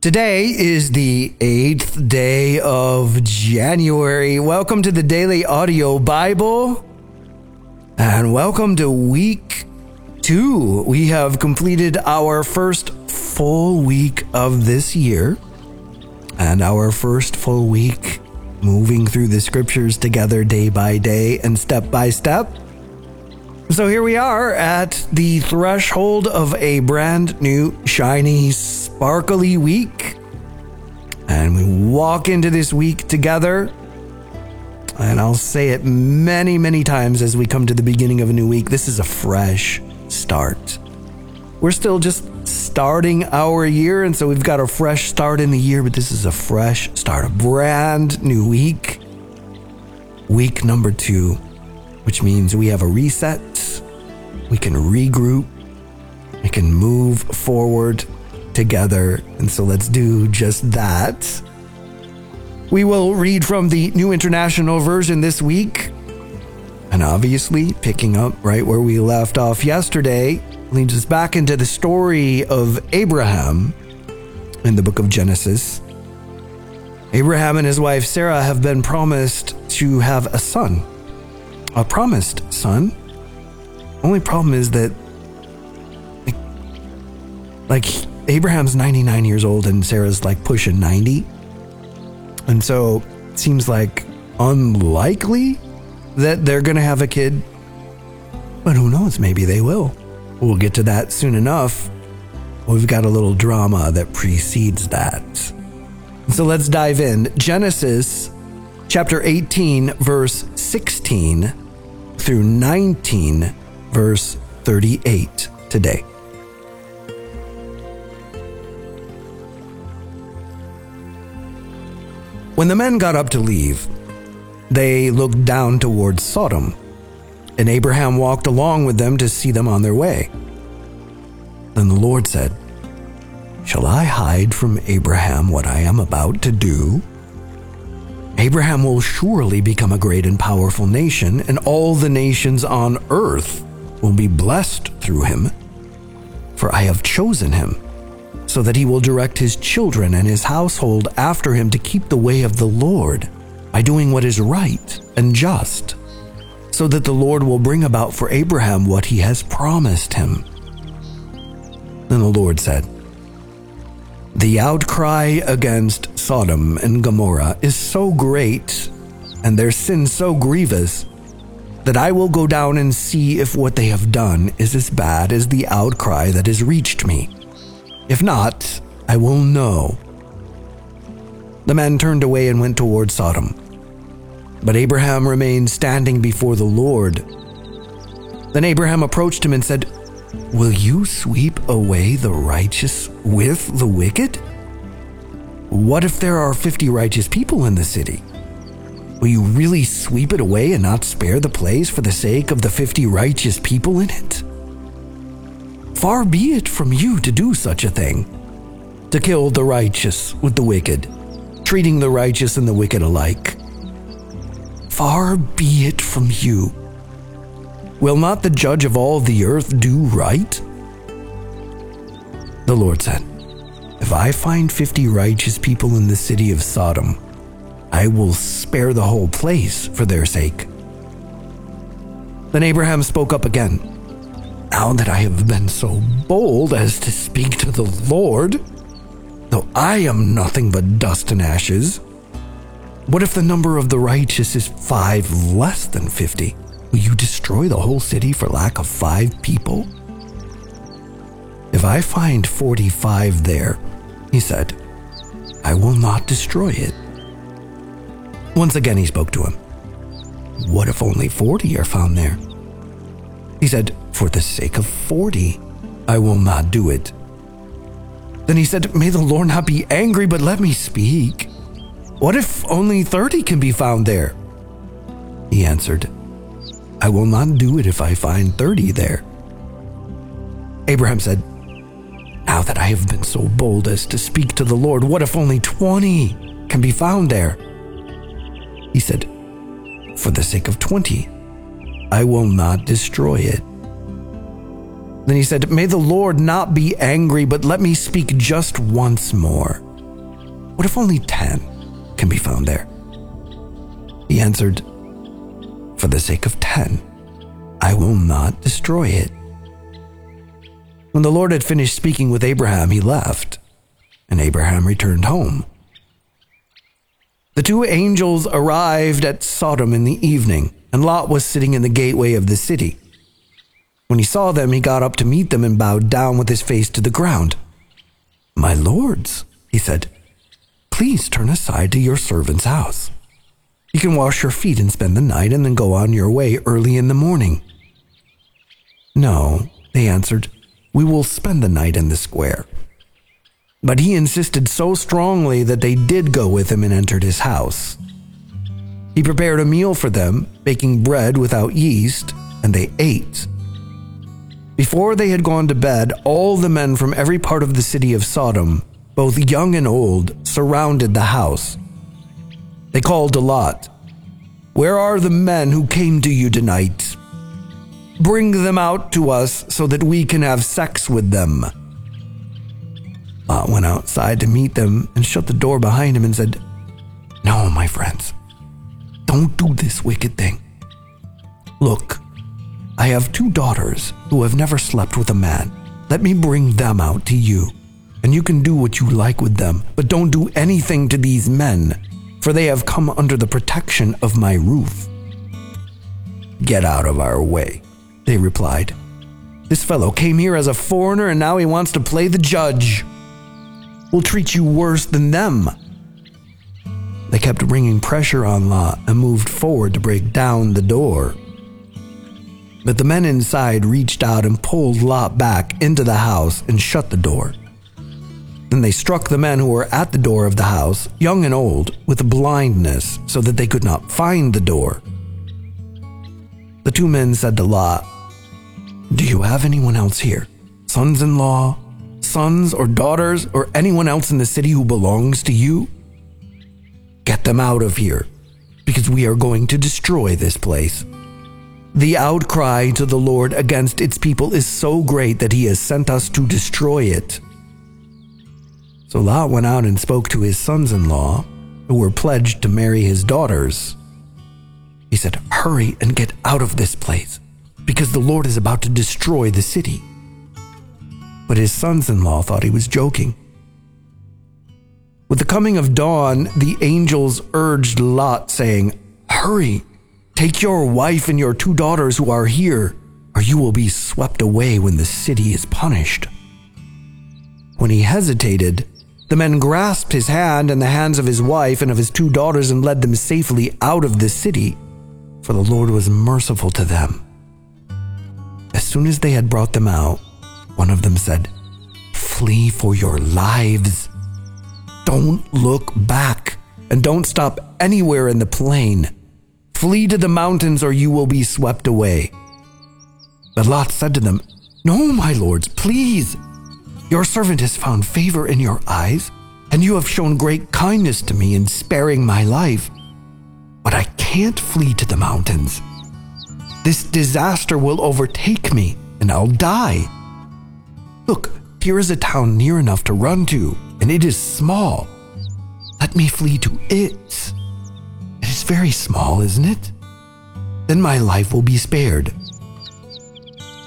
Today is the eighth day of January. Welcome to the Daily Audio Bible and welcome to week two. We have completed our first full week of this year and our first full week moving through the scriptures together day by day and step by step. So here we are at the threshold of a brand new, shiny, sparkly week. And we walk into this week together. And I'll say it many, many times as we come to the beginning of a new week. This is a fresh start. We're still just starting our year, and so we've got a fresh start in the year, but this is a fresh start, a brand new week. Week number two, which means we have a reset we can regroup, we can move forward together. And so let's do just that. We will read from the New International Version this week. And obviously, picking up right where we left off yesterday, leads us back into the story of Abraham in the book of Genesis. Abraham and his wife Sarah have been promised to have a son, a promised son only problem is that, like, like Abraham's 99 years old and Sarah's like pushing 90. And so it seems like unlikely that they're going to have a kid. But who knows? Maybe they will. We'll get to that soon enough. We've got a little drama that precedes that. So let's dive in. Genesis chapter 18, verse 16 through 19 verse 38 today. When the men got up to leave, they looked down towards Sodom, and Abraham walked along with them to see them on their way. Then the Lord said, Shall I hide from Abraham what I am about to do? Abraham will surely become a great and powerful nation, and all the nations on earth will be blessed through him. For I have chosen him, so that he will direct his children and his household after him to keep the way of the Lord by doing what is right and just, so that the Lord will bring about for Abraham what he has promised him. Then the Lord said, The outcry against Sodom and Gomorrah is so great, and their sin so grievous that I will go down and see if what they have done is as bad as the outcry that has reached me. If not, I will know. The man turned away and went toward Sodom. But Abraham remained standing before the Lord. Then Abraham approached him and said, Will you sweep away the righteous with the wicked? What if there are 50 righteous people in the city? Will you really sweep it away and not spare the place for the sake of the fifty righteous people in it? Far be it from you to do such a thing, to kill the righteous with the wicked, treating the righteous and the wicked alike. Far be it from you. Will not the judge of all the earth do right? The Lord said, If I find fifty righteous people in the city of Sodom, I will spare the whole place for their sake. Then Abraham spoke up again. Now that I have been so bold as to speak to the Lord, though I am nothing but dust and ashes, what if the number of the righteous is five less than fifty? Will you destroy the whole city for lack of five people? If I find 45 there, he said, I will not destroy it. Once again, he spoke to him. What if only 40 are found there? He said, For the sake of 40, I will not do it. Then he said, May the Lord not be angry, but let me speak. What if only 30 can be found there? He answered, I will not do it if I find 30 there. Abraham said, Now that I have been so bold as to speak to the Lord, what if only 20 can be found there? He said, For the sake of 20, I will not destroy it. Then he said, May the Lord not be angry, but let me speak just once more. What if only 10 can be found there? He answered, For the sake of 10, I will not destroy it. When the Lord had finished speaking with Abraham, he left, and Abraham returned home. The two angels arrived at Sodom in the evening, and Lot was sitting in the gateway of the city. When he saw them, he got up to meet them and bowed down with his face to the ground. My lords, he said, please turn aside to your servant's house. You can wash your feet and spend the night and then go on your way early in the morning. No, they answered, we will spend the night in the square. But he insisted so strongly that they did go with him and entered his house. He prepared a meal for them, baking bread without yeast, and they ate. Before they had gone to bed, all the men from every part of the city of Sodom both young and old, surrounded the house. They called to Lot, Where are the men who came to you tonight? Bring them out to us so that we can have sex with them. Lot went outside to meet them and shut the door behind him and said, No, my friends, don't do this wicked thing. Look, I have two daughters who have never slept with a man. Let me bring them out to you and you can do what you like with them, but don't do anything to these men, for they have come under the protection of my roof. Get out of our way, they replied. This fellow came here as a foreigner and now he wants to play the judge. We'll treat you worse than them. They kept bringing pressure on Lot and moved forward to break down the door. But the men inside reached out and pulled Lot back into the house and shut the door. Then they struck the men who were at the door of the house, young and old, with blindness so that they could not find the door. The two men said to Lot, Do you have anyone else here? Sons in law, sons or daughters, or anyone else in the city who belongs to you? Get them out of here, because we are going to destroy this place. The outcry to the Lord against its people is so great that he has sent us to destroy it. So Lot went out and spoke to his sons in law, who were pledged to marry his daughters. He said, Hurry and get out of this place, because the Lord is about to destroy the city. But his sons in law thought he was joking. With the coming of dawn, the angels urged Lot, saying, Hurry, take your wife and your two daughters who are here, or you will be swept away when the city is punished. When he hesitated, the men grasped his hand and the hands of his wife and of his two daughters and led them safely out of the city, for the Lord was merciful to them. As soon as they had brought them out, one of them said, Flee for your lives. Don't look back and don't stop anywhere in the plain. Flee to the mountains or you will be swept away. But Lot said to them, No, my lords, please your servant has found favor in your eyes, and you have shown great kindness to me in sparing my life. But I can't flee to the mountains. This disaster will overtake me, and I'll die. Look, here is a town near enough to run to, and it is small. Let me flee to it. Very small, isn't it? Then my life will be spared.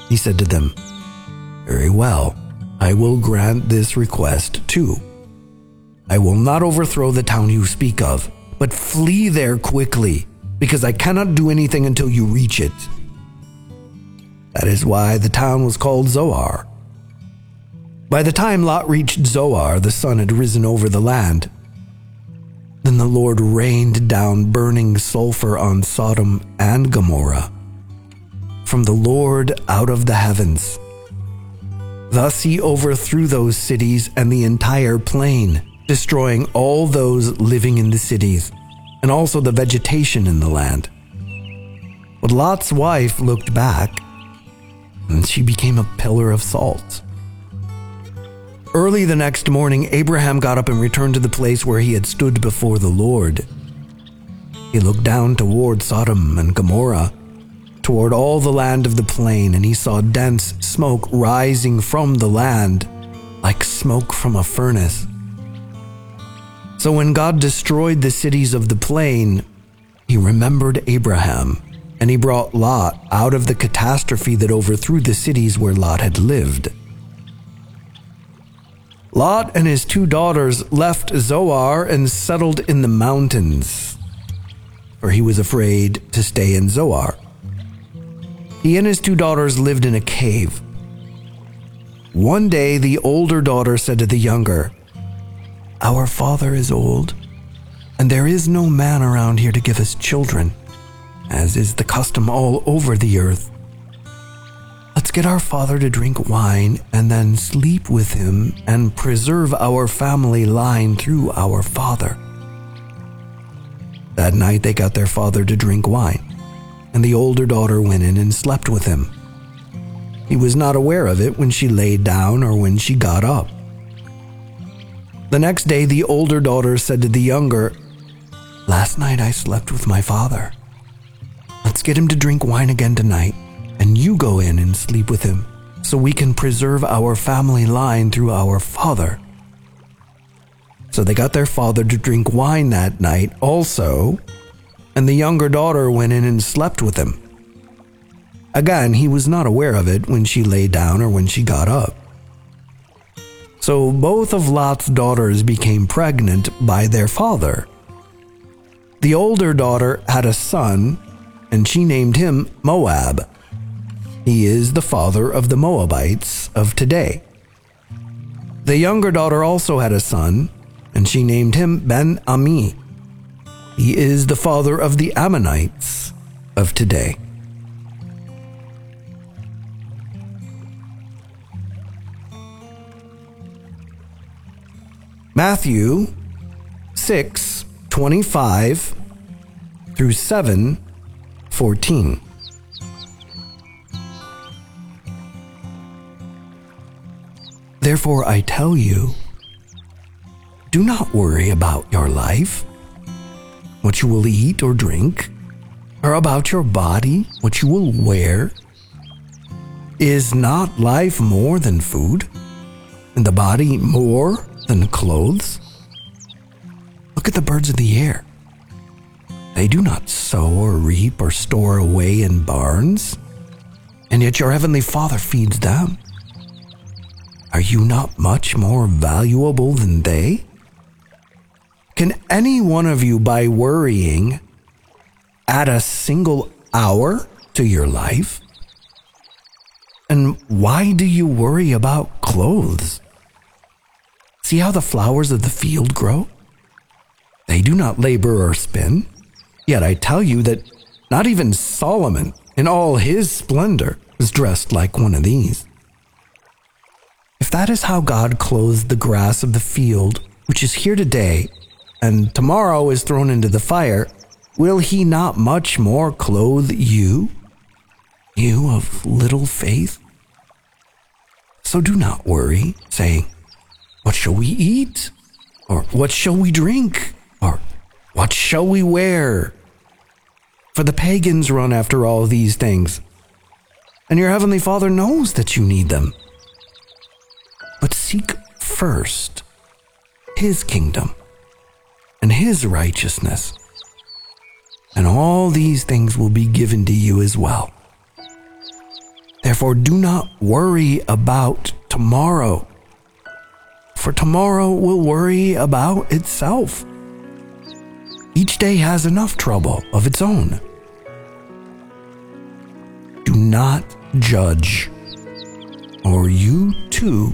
He said to them, Very well. I will grant this request too. I will not overthrow the town you speak of, but flee there quickly, because I cannot do anything until you reach it. That is why the town was called Zoar. By the time Lot reached Zoar, the sun had risen over the land. Then the Lord rained down burning sulfur on Sodom and Gomorrah from the Lord out of the heavens Thus he overthrew those cities and the entire plain, destroying all those living in the cities, and also the vegetation in the land. But Lot's wife looked back, and she became a pillar of salt. Early the next morning, Abraham got up and returned to the place where he had stood before the Lord. He looked down toward Sodom and Gomorrah toward all the land of the plain, and he saw dense smoke rising from the land like smoke from a furnace. So when God destroyed the cities of the plain, he remembered Abraham, and he brought Lot out of the catastrophe that overthrew the cities where Lot had lived. Lot and his two daughters left Zoar and settled in the mountains, for he was afraid to stay in Zoar. He and his two daughters lived in a cave. One day, the older daughter said to the younger, Our father is old and there is no man around here to give us children, as is the custom all over the earth. Let's get our father to drink wine and then sleep with him and preserve our family line through our father. That night they got their father to drink wine, and the older daughter went in and slept with him. He was not aware of it when she laid down or when she got up. The next day, the older daughter said to the younger, Last night I slept with my father. Let's get him to drink wine again tonight, and you go in and sleep with him so we can preserve our family line through our father. So they got their father to drink wine that night also, and the younger daughter went in and slept with him. Again, he was not aware of it when she lay down or when she got up. So both of Lot's daughters became pregnant by their father. The older daughter had a son, and she named him Moab. He is the father of the Moabites of today. The younger daughter also had a son, and she named him Ben-Ammi. He is the father of the Ammonites of today. Matthew 6 25 through 7 14. Therefore, I tell you, do not worry about your life, what you will eat or drink, or about your body, what you will wear. Is not life more than food, and the body more than clothes? Look at the birds of the air. They do not sow or reap or store away in barns, and yet your heavenly Father feeds them. Are you not much more valuable than they? Can any one of you, by worrying, add a single hour to your life? And why do you worry about clothes? See how the flowers of the field grow? They do not labor or spin. Yet I tell you that not even Solomon, in all his splendor, was dressed like one of these. That is how God clothes the grass of the field, which is here today, and tomorrow is thrown into the fire, will he not much more clothe you, you of little faith? So do not worry, saying, What shall we eat? Or what shall we drink? Or what shall we wear? For the pagans run after all these things, and your heavenly Father knows that you need them. Seek first his kingdom and his righteousness, and all these things will be given to you as well. Therefore, do not worry about tomorrow, for tomorrow will worry about itself. Each day has enough trouble of its own. Do not judge, or you too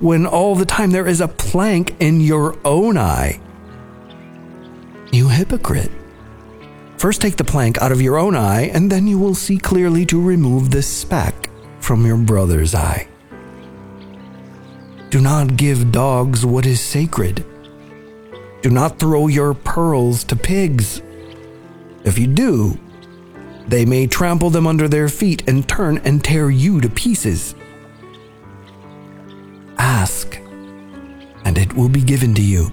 when all the time there is a plank in your own eye? You hypocrite. First take the plank out of your own eye, and then you will see clearly to remove the speck from your brother's eye. Do not give dogs what is sacred do not throw your pearls to pigs, If you do, they may trample them under their feet and turn and tear you to pieces. Ask, and it will be given to you.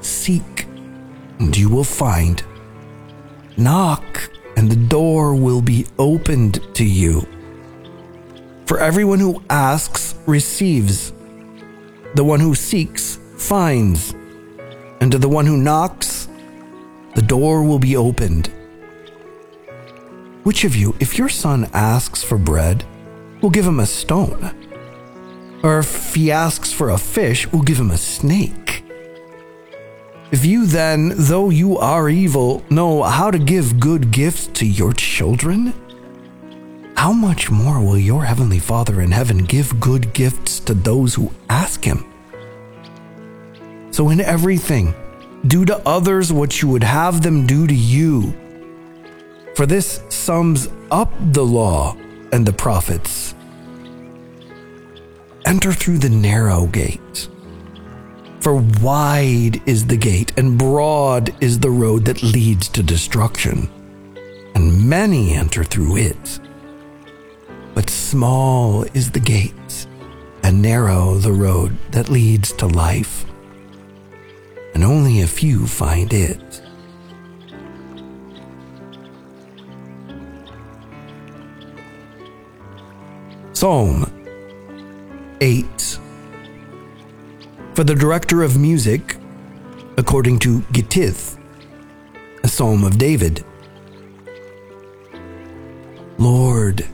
Seek, and you will find. Knock, and the door will be opened to you. For everyone who asks receives, the one who seeks finds, and to the one who knocks, the door will be opened. Which of you, if your son asks for bread, will give him a stone? Or if he asks for a fish, we'll give him a snake? If you then, though you are evil, know how to give good gifts to your children, how much more will your heavenly Father in heaven give good gifts to those who ask him? So, in everything, do to others what you would have them do to you. For this sums up the law and the prophets. Enter through the narrow gate. For wide is the gate, and broad is the road that leads to destruction, and many enter through it. But small is the gate, and narrow the road that leads to life, and only a few find it. Psalm 8 For the director of music, according to Gittith, a psalm of David. Lord,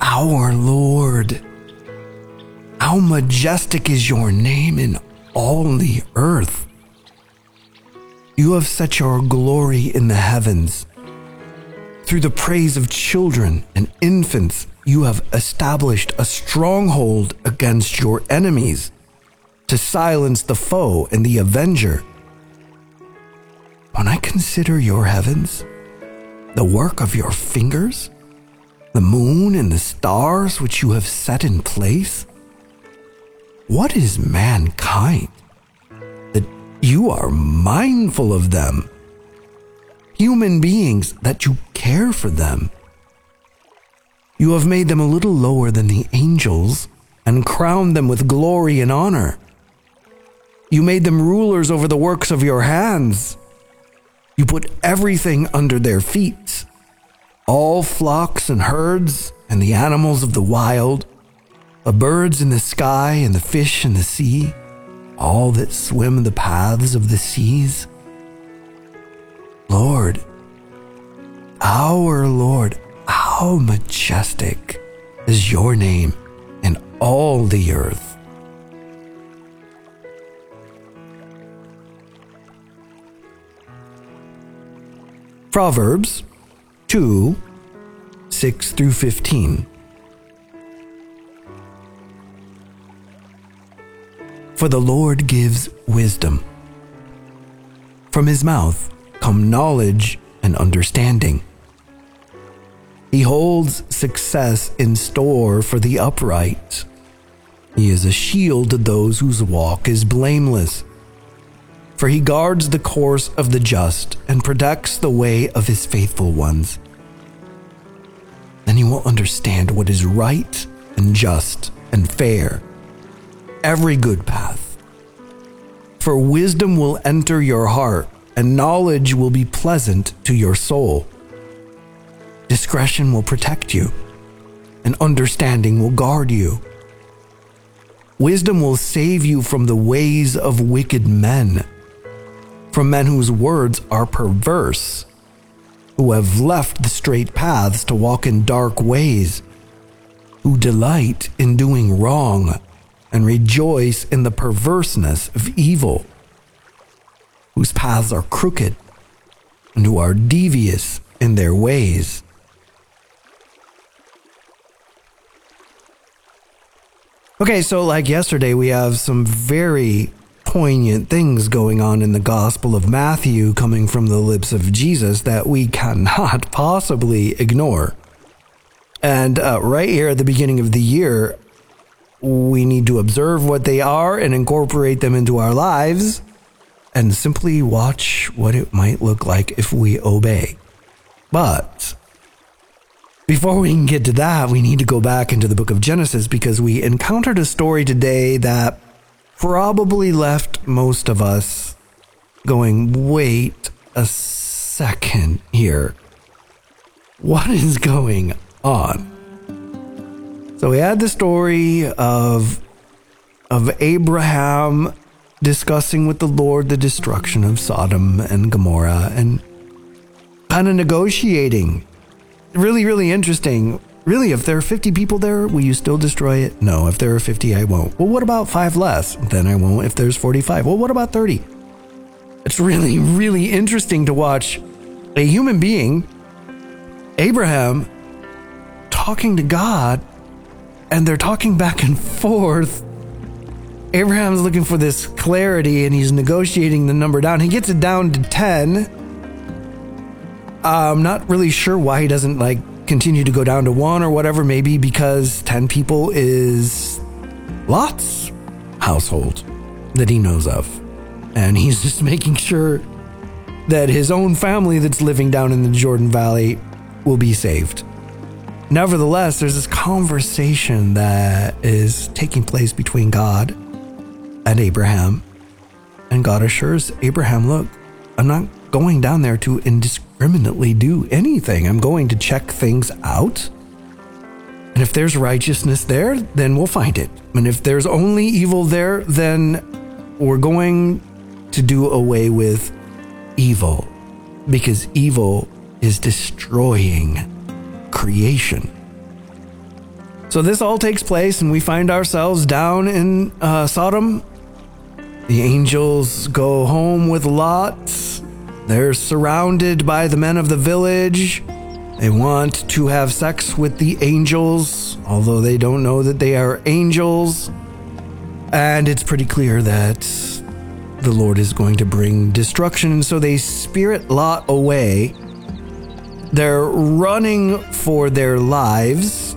our Lord, how majestic is your name in all the earth. You have set your glory in the heavens. Through the praise of children and infants, you have established a stronghold against your enemies to silence the foe and the avenger. When I consider your heavens, the work of your fingers, the moon and the stars which you have set in place, what is mankind that you are mindful of them? Human beings that you care for them. You have made them a little lower than the angels and crowned them with glory and honor. You made them rulers over the works of your hands. You put everything under their feet all flocks and herds, and the animals of the wild, the birds in the sky and the fish in the sea, all that swim the paths of the seas. Lord, our Lord, how majestic is your name in all the earth. Proverbs 2 6 through 15. For the Lord gives wisdom. From his mouth come knowledge and understanding. He holds success in store for the upright. He is a shield to those whose walk is blameless. For he guards the course of the just and protects the way of his faithful ones. Then you will understand what is right and just and fair, every good path. For wisdom will enter your heart, and knowledge will be pleasant to your soul. Discretion will protect you, and understanding will guard you. Wisdom will save you from the ways of wicked men, from men whose words are perverse, who have left the straight paths to walk in dark ways, who delight in doing wrong and rejoice in the perverseness of evil, whose paths are crooked and who are devious in their ways. Okay, so like yesterday, we have some very poignant things going on in the Gospel of Matthew coming from the lips of Jesus that we cannot possibly ignore. And uh, right here at the beginning of the year, we need to observe what they are and incorporate them into our lives. and simply watch what it might look like if we obey. But before we can get to that, we need to go back into the book of Genesis because we encountered a story today that probably left most of us going, wait a second here. What is going on? So we had the story of of Abraham discussing with the Lord the destruction of Sodom and Gomorrah and kind of negotiating really, really interesting. Really, if there are 50 people there, will you still destroy it? No. If there are 50, I won't. Well, what about five less? Then I won't. If there's 45, well, what about 30? It's really, really interesting to watch a human being, Abraham, talking to God, and they're talking back and forth. Abraham's looking for this clarity and he's negotiating the number down. He gets it down to 10 I'm not really sure why he doesn't like continue to go down to one or whatever. Maybe because 10 people is Lot's household that he knows of. And he's just making sure that his own family that's living down in the Jordan Valley will be saved. Nevertheless, there's this conversation that is taking place between God and Abraham. And God assures Abraham, look, I'm not going down there to indiscriminately do anything. I'm going to check things out. And if there's righteousness there, then we'll find it. And if there's only evil there, then we're going to do away with evil because evil is destroying creation. So this all takes place, and we find ourselves down in uh, Sodom. The angels go home with Lot they're surrounded by the men of the village. They want to have sex with the angels, although they don't know that they are angels. And it's pretty clear that the Lord is going to bring destruction. So they spirit Lot away. They're running for their lives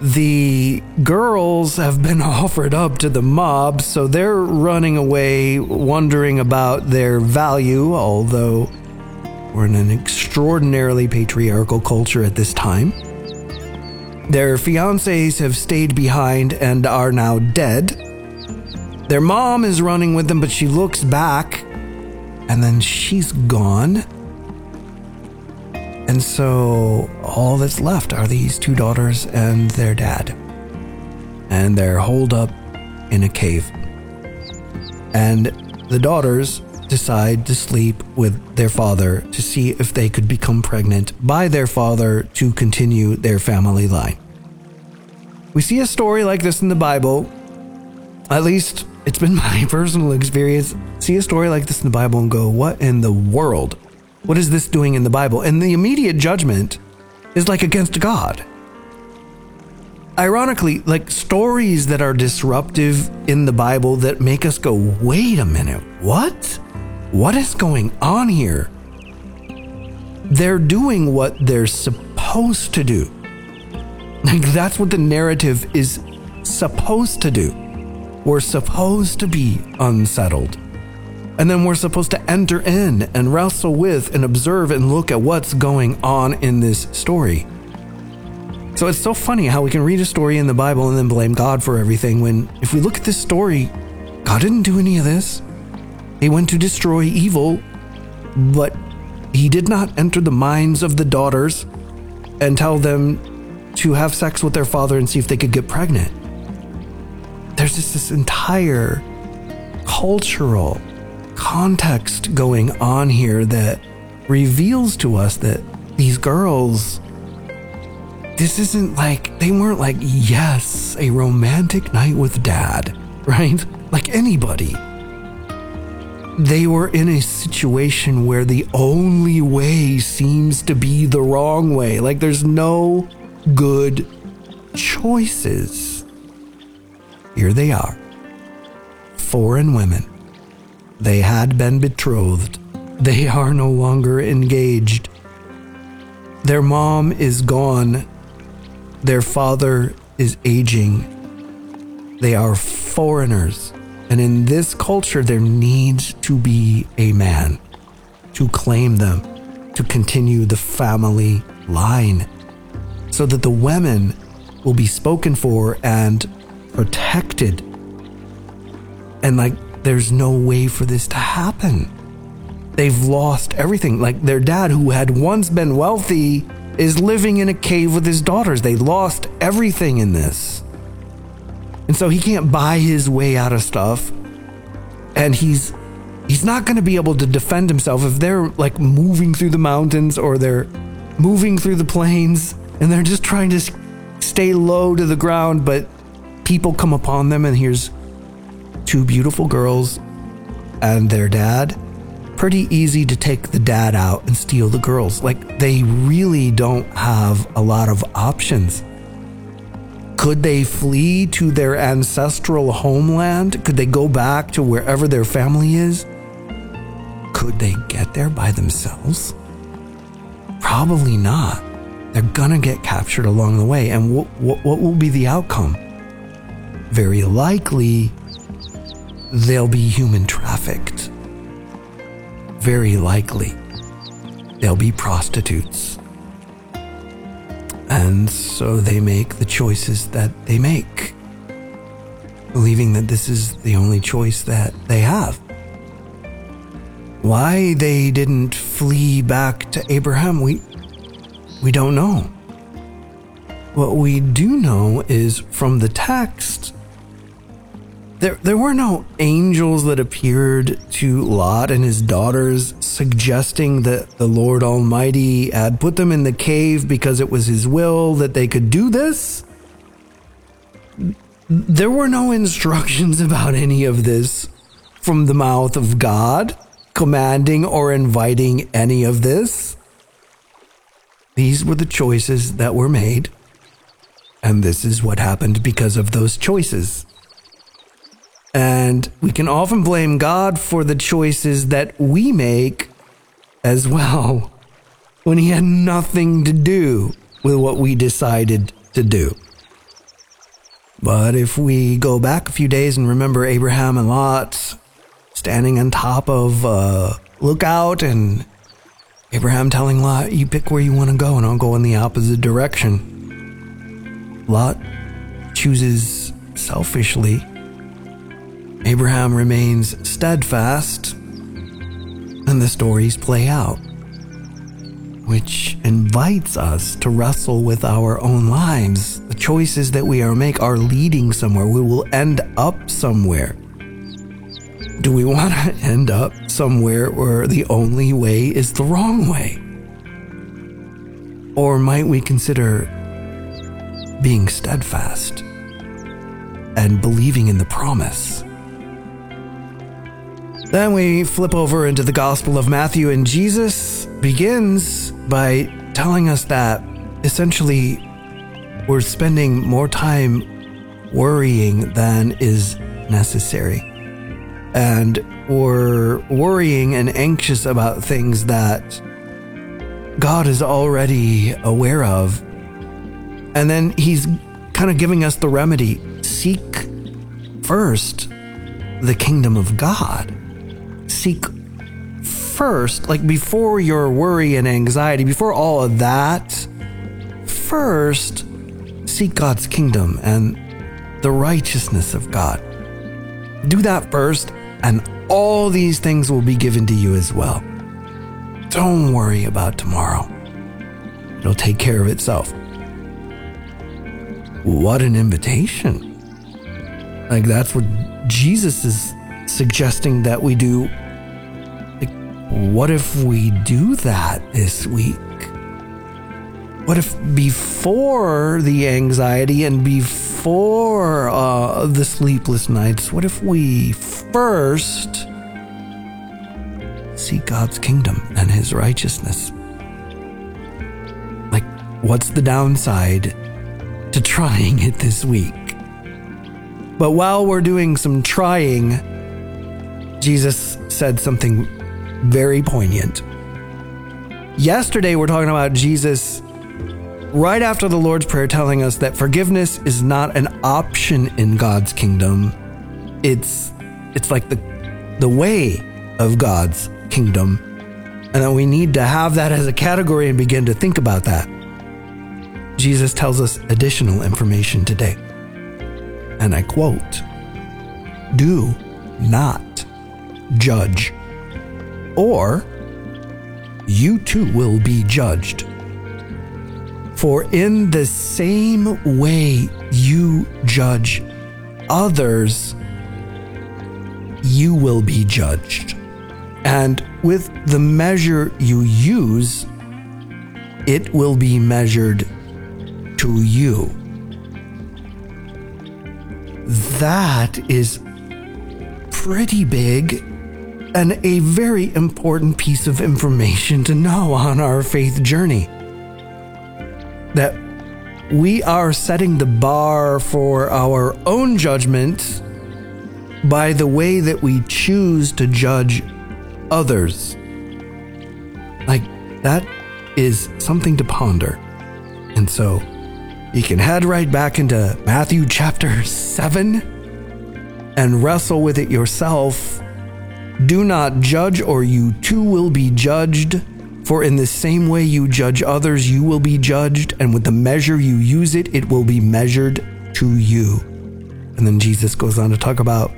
the girls have been offered up to the mob, so they're running away, wondering about their value, although we're in an extraordinarily patriarchal culture at this time. Their fiancés have stayed behind and are now dead. Their mom is running with them, but she looks back and then she's gone. And so all that's left are these two daughters and their dad. And they're holed up in a cave. And the daughters decide to sleep with their father to see if they could become pregnant by their father to continue their family line. We see a story like this in the Bible. At least it's been my personal experience. See a story like this in the Bible and go, what in the world what is this doing in the Bible? And the immediate judgment is like against God. Ironically, like stories that are disruptive in the Bible that make us go, wait a minute, what? What is going on here? They're doing what they're supposed to do. Like, that's what the narrative is supposed to do. We're supposed to be unsettled. And then we're supposed to enter in and wrestle with and observe and look at what's going on in this story. So it's so funny how we can read a story in the Bible and then blame God for everything when, if we look at this story, God didn't do any of this. He went to destroy evil, but he did not enter the minds of the daughters and tell them to have sex with their father and see if they could get pregnant. There's just this entire cultural context going on here that reveals to us that these girls this isn't like they weren't like yes a romantic night with dad right? Like anybody. They were in a situation where the only way seems to be the wrong way. Like there's no good choices. Here they are foreign women they had been betrothed. They are no longer engaged. Their mom is gone. Their father is aging. They are foreigners And in this culture, there needs to be a man to claim them, to continue the family line, so that the women will be spoken for and protected. And like, there's no way for this to happen. They've lost everything. Like, their dad, who had once been wealthy, is living in a cave with his daughters. They lost everything in this. And so he can't buy his way out of stuff. And he's he's not going to be able to defend himself if they're like moving through the mountains or they're moving through the plains and they're just trying to stay low to the ground but people come upon them and here's two beautiful girls and their dad pretty easy to take the dad out and steal the girls like they really don't have a lot of options could they flee to their ancestral homeland? Could they go back to wherever their family is? Could they get there by themselves? Probably not. They're gonna get captured along the way. And what, what, will be the outcome? Very likely, they'll be human trafficked. Very likely, they'll be prostitutes. And so they make the choices that they make, believing that this is the only choice that they have. Why they didn't flee back to Abraham, we, we don't know. What we do know is from the text there, there were no angels that appeared to Lot and his daughters suggesting that the Lord Almighty had put them in the cave because it was his will that they could do this. There were no instructions about any of this from the mouth of God, commanding or inviting any of this. These were the choices that were made, and this is what happened because of those choices. And we can often blame God for the choices that we make as well when He had nothing to do with what we decided to do. But if we go back a few days and remember Abraham and Lot standing on top of a lookout and Abraham telling Lot, You pick where you want to go and I'll go in the opposite direction. Lot chooses selfishly Abraham remains steadfast, and the stories play out, which invites us to wrestle with our own lives. The choices that we are make are leading somewhere. We will end up somewhere. Do we want to end up somewhere where the only way is the wrong way? Or might we consider being steadfast and believing in the promise? Then we flip over into the Gospel of Matthew, and Jesus begins by telling us that essentially we're spending more time worrying than is necessary. And we're worrying and anxious about things that God is already aware of. And then He's kind of giving us the remedy seek first the kingdom of God seek first, like before your worry and anxiety, before all of that, first seek God's kingdom and the righteousness of God. Do that first, and all these things will be given to you as well. Don't worry about tomorrow, it'll take care of itself. What an invitation! Like, that's what Jesus is suggesting that we do what if we do that this week? What if before the anxiety and before uh, the sleepless nights, what if we first seek God's kingdom and His righteousness? Like, what's the downside to trying it this week? But while we're doing some trying, Jesus said something very poignant. Yesterday, we're talking about Jesus right after the Lord's Prayer telling us that forgiveness is not an option in God's kingdom, it's it's like the the way of God's kingdom. And that we need to have that as a category and begin to think about that. Jesus tells us additional information today. And I quote Do not judge, or you too will be judged. For in the same way you judge others, you will be judged. And with the measure you use, it will be measured to you. That is pretty big and a very important piece of information to know on our faith journey. That we are setting the bar for our own judgment by the way that we choose to judge others. Like, that is something to ponder. And so, you can head right back into Matthew chapter 7 and wrestle with it yourself. Do not judge, or you too will be judged. For in the same way you judge others, you will be judged, and with the measure you use it, it will be measured to you. And then Jesus goes on to talk about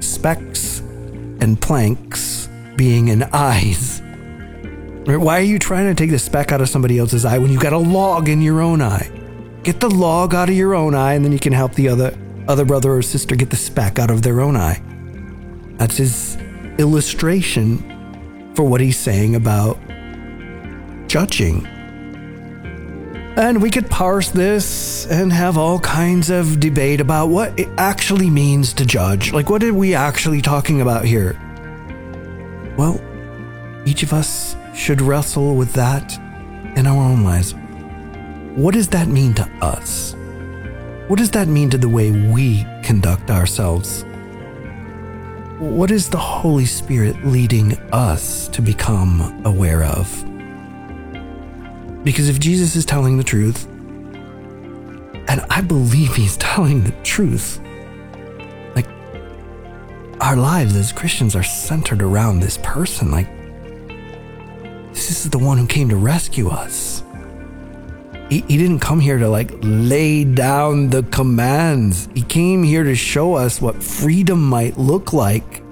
specks and planks being in eyes. Why are you trying to take the speck out of somebody else's eye when you've got a log in your own eye? Get the log out of your own eye, and then you can help the other other brother or sister get the speck out of their own eye. That's his illustration for what he's saying about judging. And we could parse this and have all kinds of debate about what it actually means to judge. Like, what are we actually talking about here? Well, each of us should wrestle with that in our own lives. What does that mean to us? What does that mean to the way we conduct ourselves? What is the Holy Spirit leading us to become aware of? Because if Jesus is telling the truth, and I believe he's telling the truth, like our lives as Christians are centered around this person. Like, this is the one who came to rescue us. He, he didn't come here to like lay down the commands. He came here to show us what freedom might look like,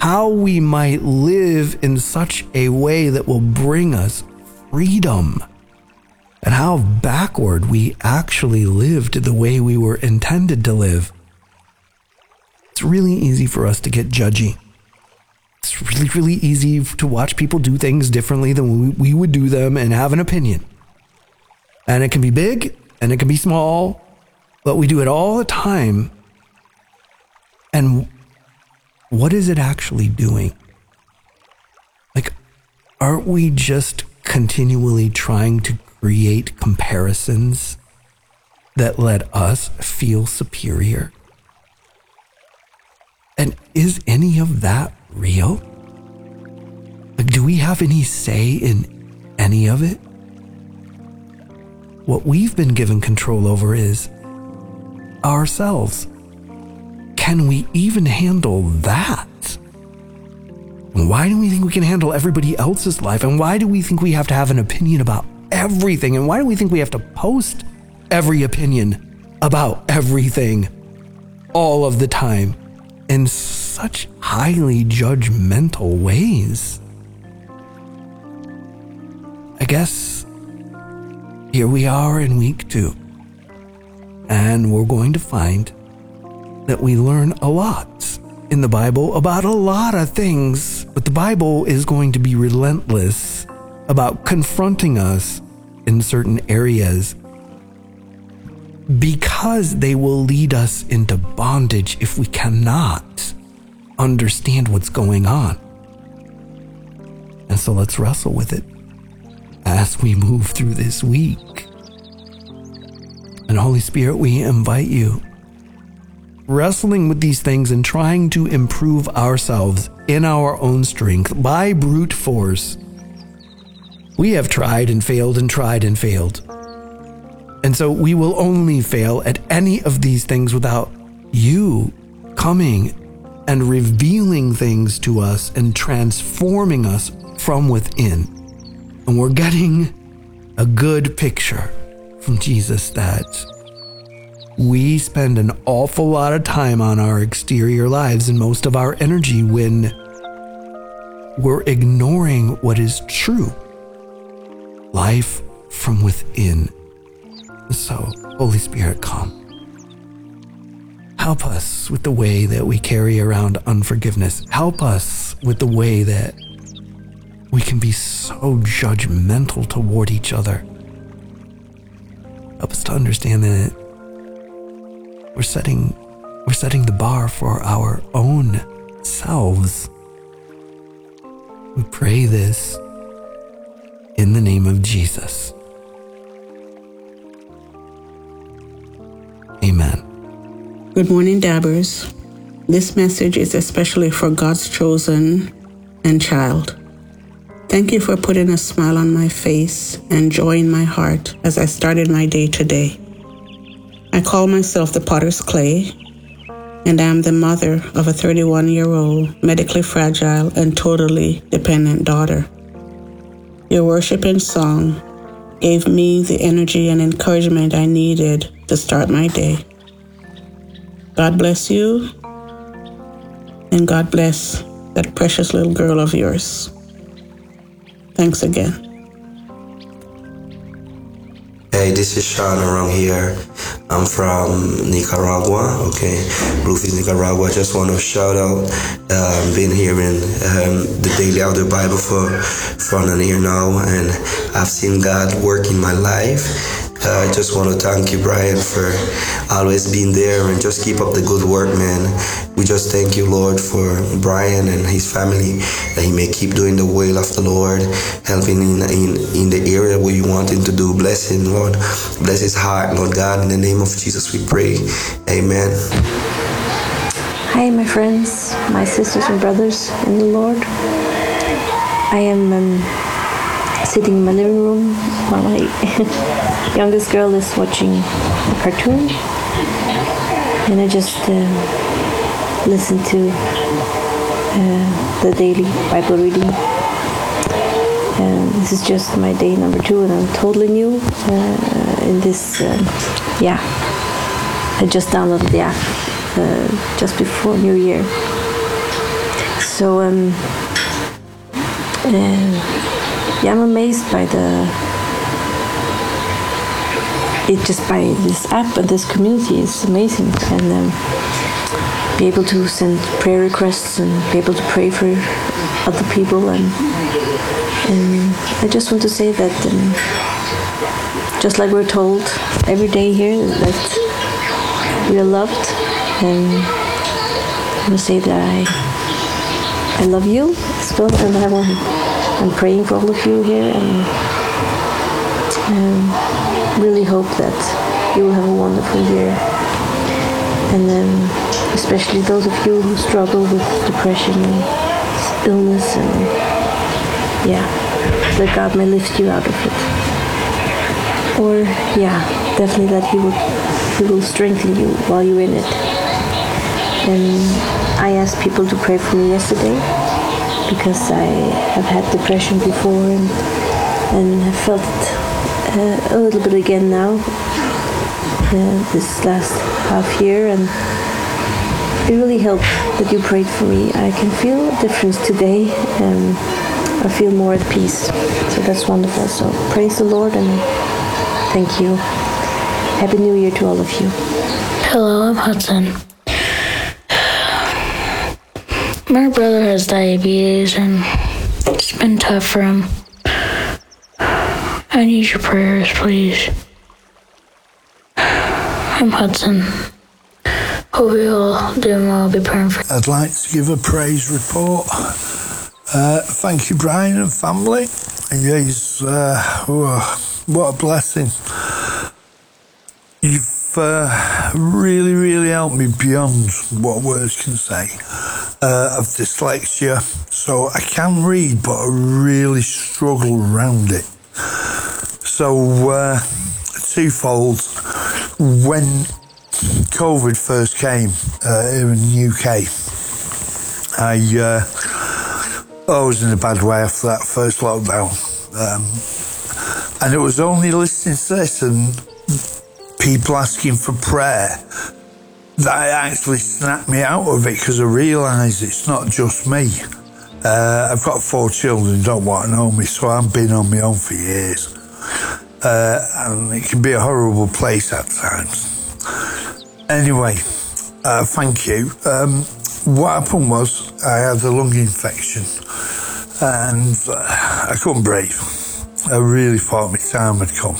how we might live in such a way that will bring us freedom and how backward we actually lived the way we were intended to live. It's really easy for us to get judgy. It's really, really easy to watch people do things differently than we, would do them and have an opinion. And it can be big and it can be small, but we do it all the time. And what is it actually doing? Like, aren't we just continually trying to create comparisons that let us feel superior? And is any of that real? Like, do we have any say in any of it? What we've been given control over is ourselves. Can we even handle that? Why do we think we can handle everybody else's life? And why do we think we have to have an opinion about everything? And why do we think we have to post every opinion about everything all of the time in such highly judgmental ways? I guess here we are in week two, and we're going to find that we learn a lot in the Bible about a lot of things, but the Bible is going to be relentless about confronting us in certain areas because they will lead us into bondage if we cannot understand what's going on. And so let's wrestle with it as we move through this week. And Holy Spirit, we invite you. Wrestling with these things and trying to improve ourselves in our own strength by brute force we have tried and failed and tried and failed. And so we will only fail at any of these things without you coming and revealing things to us and transforming us from within. And we're getting a good picture from Jesus that we spend an awful lot of time on our exterior lives and most of our energy when we're ignoring what is true life from within. So, Holy Spirit, come. Help us with the way that we carry around unforgiveness. Help us with the way that we can be so judgmental toward each other. Help us to understand that we're setting we're setting the bar for our own selves. We pray this in the name of Jesus. Amen. Good morning, Dabbers. This message is especially for God's chosen and child. Thank you for putting a smile on my face and joy in my heart as I started my day today. I call myself the potter's clay, and I am the mother of a 31 year old, medically fragile, and totally dependent daughter. Your worship and song gave me the energy and encouragement I needed to start my day. God bless you, and God bless that precious little girl of yours. Thanks again. Hey, this is Sean around here. I'm from Nicaragua, okay, Bluefields, Nicaragua. Just want to shout out, um, been hearing um, the Daily Audio Bible for, for an year now, and I've seen God work in my life uh, I just want to thank you, Brian, for always being there and just keep up the good work, man. We just thank you, Lord, for Brian and his family that he may keep doing the will of the Lord, helping in, in, in the area where you want him to do. Bless him, Lord. Bless his heart, Lord God. In the name of Jesus, we pray. Amen. Hi, my friends, my sisters and brothers in the Lord. I am um, sitting in my living room while my youngest girl is watching a cartoon, and I just uh, listen to uh, the daily Bible reading. And this is just my day number two, and I'm totally new uh, in this. Um, yeah, I just downloaded the app uh, just before New Year. So um, uh, yeah, I'm amazed by the it just by this app and this community is amazing and um, be able to send prayer requests and be able to pray for other people and and I just want to say that um, just like we're told every day here that we are loved and I want to say that I I love you as well and I want I'm praying for all of you here and um, really hope that you will have a wonderful year. And then, especially those of you who struggle with depression and illness, and yeah, that God may lift you out of it. Or, yeah, definitely that He will, He will strengthen you while you're in it. And I asked people to pray for me yesterday because I have had depression before and, and have felt uh, a little bit again now uh, this last half year and it really helped that you prayed for me. I can feel a difference today and I feel more at peace. So that's wonderful. So praise the Lord and thank you. Happy New Year to all of you. Hello, I'm Hudson. My brother has diabetes and it's been tough for him. I need your prayers, please. I'm Hudson. Hope you all doing well. I'll be praying for I'd like to give a praise report. Uh, thank you, Brian and family. Yes, uh, what a blessing. You've uh, really, really helped me beyond what words can say. Uh, of dyslexia, so I can read, but I really struggle around it. So, uh, twofold. When COVID first came uh, here in the UK, I, uh, I was in a bad way after that first lockdown. Um, and it was only listening to this and people asking for prayer that actually snapped me out of it because I realised it's not just me. Uh, I've got four children, don't want to know me, so I've been on my own for years. Uh, and it can be a horrible place at times. Anyway, uh, thank you. Um, what happened was I had a lung infection and uh, I couldn't breathe. I really thought my time had come.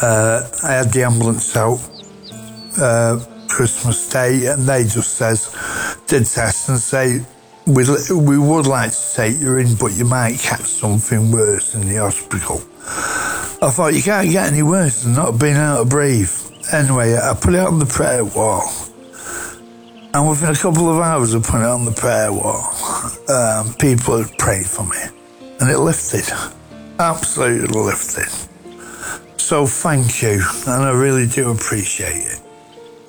Uh, I had the ambulance out uh, Christmas Day, and they just says did tests and say we we would like to take you in, but you might catch something worse in the hospital. I thought you can't get any worse than not being able to breathe. Anyway, I put it on the prayer wall. And within a couple of hours of putting it on the prayer wall, um, people prayed for me. And it lifted. Absolutely lifted. So thank you. And I really do appreciate it.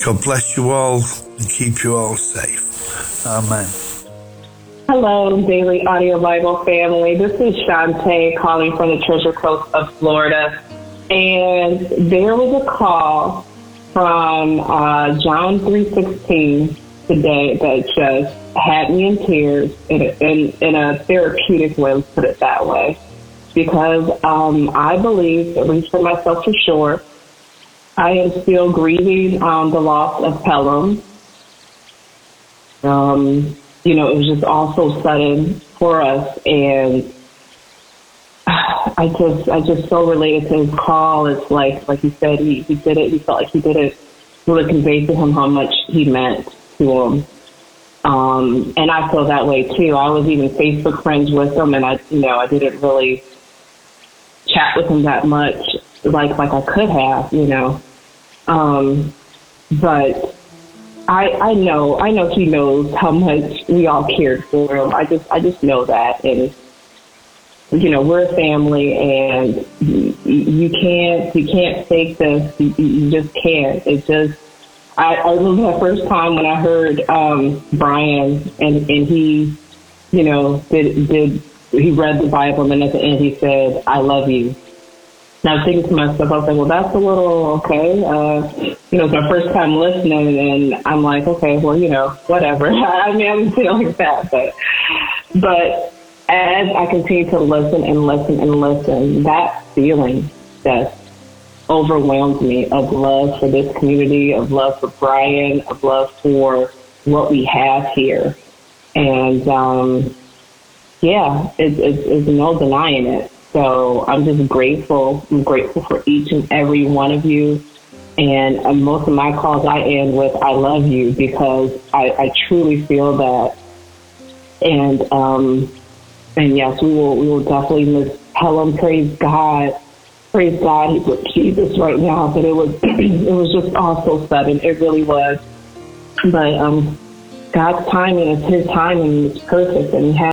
God bless you all and keep you all safe. Amen. Hello, Daily Audio Bible family. This is Shantae calling from the Treasure Coast of Florida. And there was a call from uh, John 3.16 today that just had me in tears in a, in, in a therapeutic way, let's put it that way. Because um, I believe, at least for myself for sure, I am still grieving um, the loss of Pelham. Um, you know, it was just all so sudden for us, and I just, I just so related to his call. It's like, like he said, he, he did it. He felt like he did it really convey to him how much he meant to him. Um, and I feel that way too. I was even Facebook friends with him, and I, you know, I didn't really chat with him that much, like like I could have, you know. Um, but I I know I know he knows how much we all cared for him. I just I just know that, and you know we're a family, and you, can't you can't fake this. You, just can't. It's just I, I remember the first time when I heard um, Brian and and he, you know, did did he read the Bible and at the end he said, "I love you." And I was thinking to myself, I was like, "Well, that's a little okay." Uh, you know, it's my first time listening, and I'm like, "Okay, well, you know, whatever." I mean, I didn't like that, but but as I continue to listen and listen and listen, that feeling just overwhelmed me of love for this community, of love for Brian, of love for what we have here. And um, yeah, it's no denying it. So I'm just grateful. I'm grateful for each and every one of you. And uh, most of my calls I end with "I love you" because I, I truly feel that. And um, and yes, we will we will definitely miss Helen. Praise God, praise God, he's with Jesus right now. But it was it was just all so sudden. It really was. But um, God's timing is His timing. It's perfect, and He has.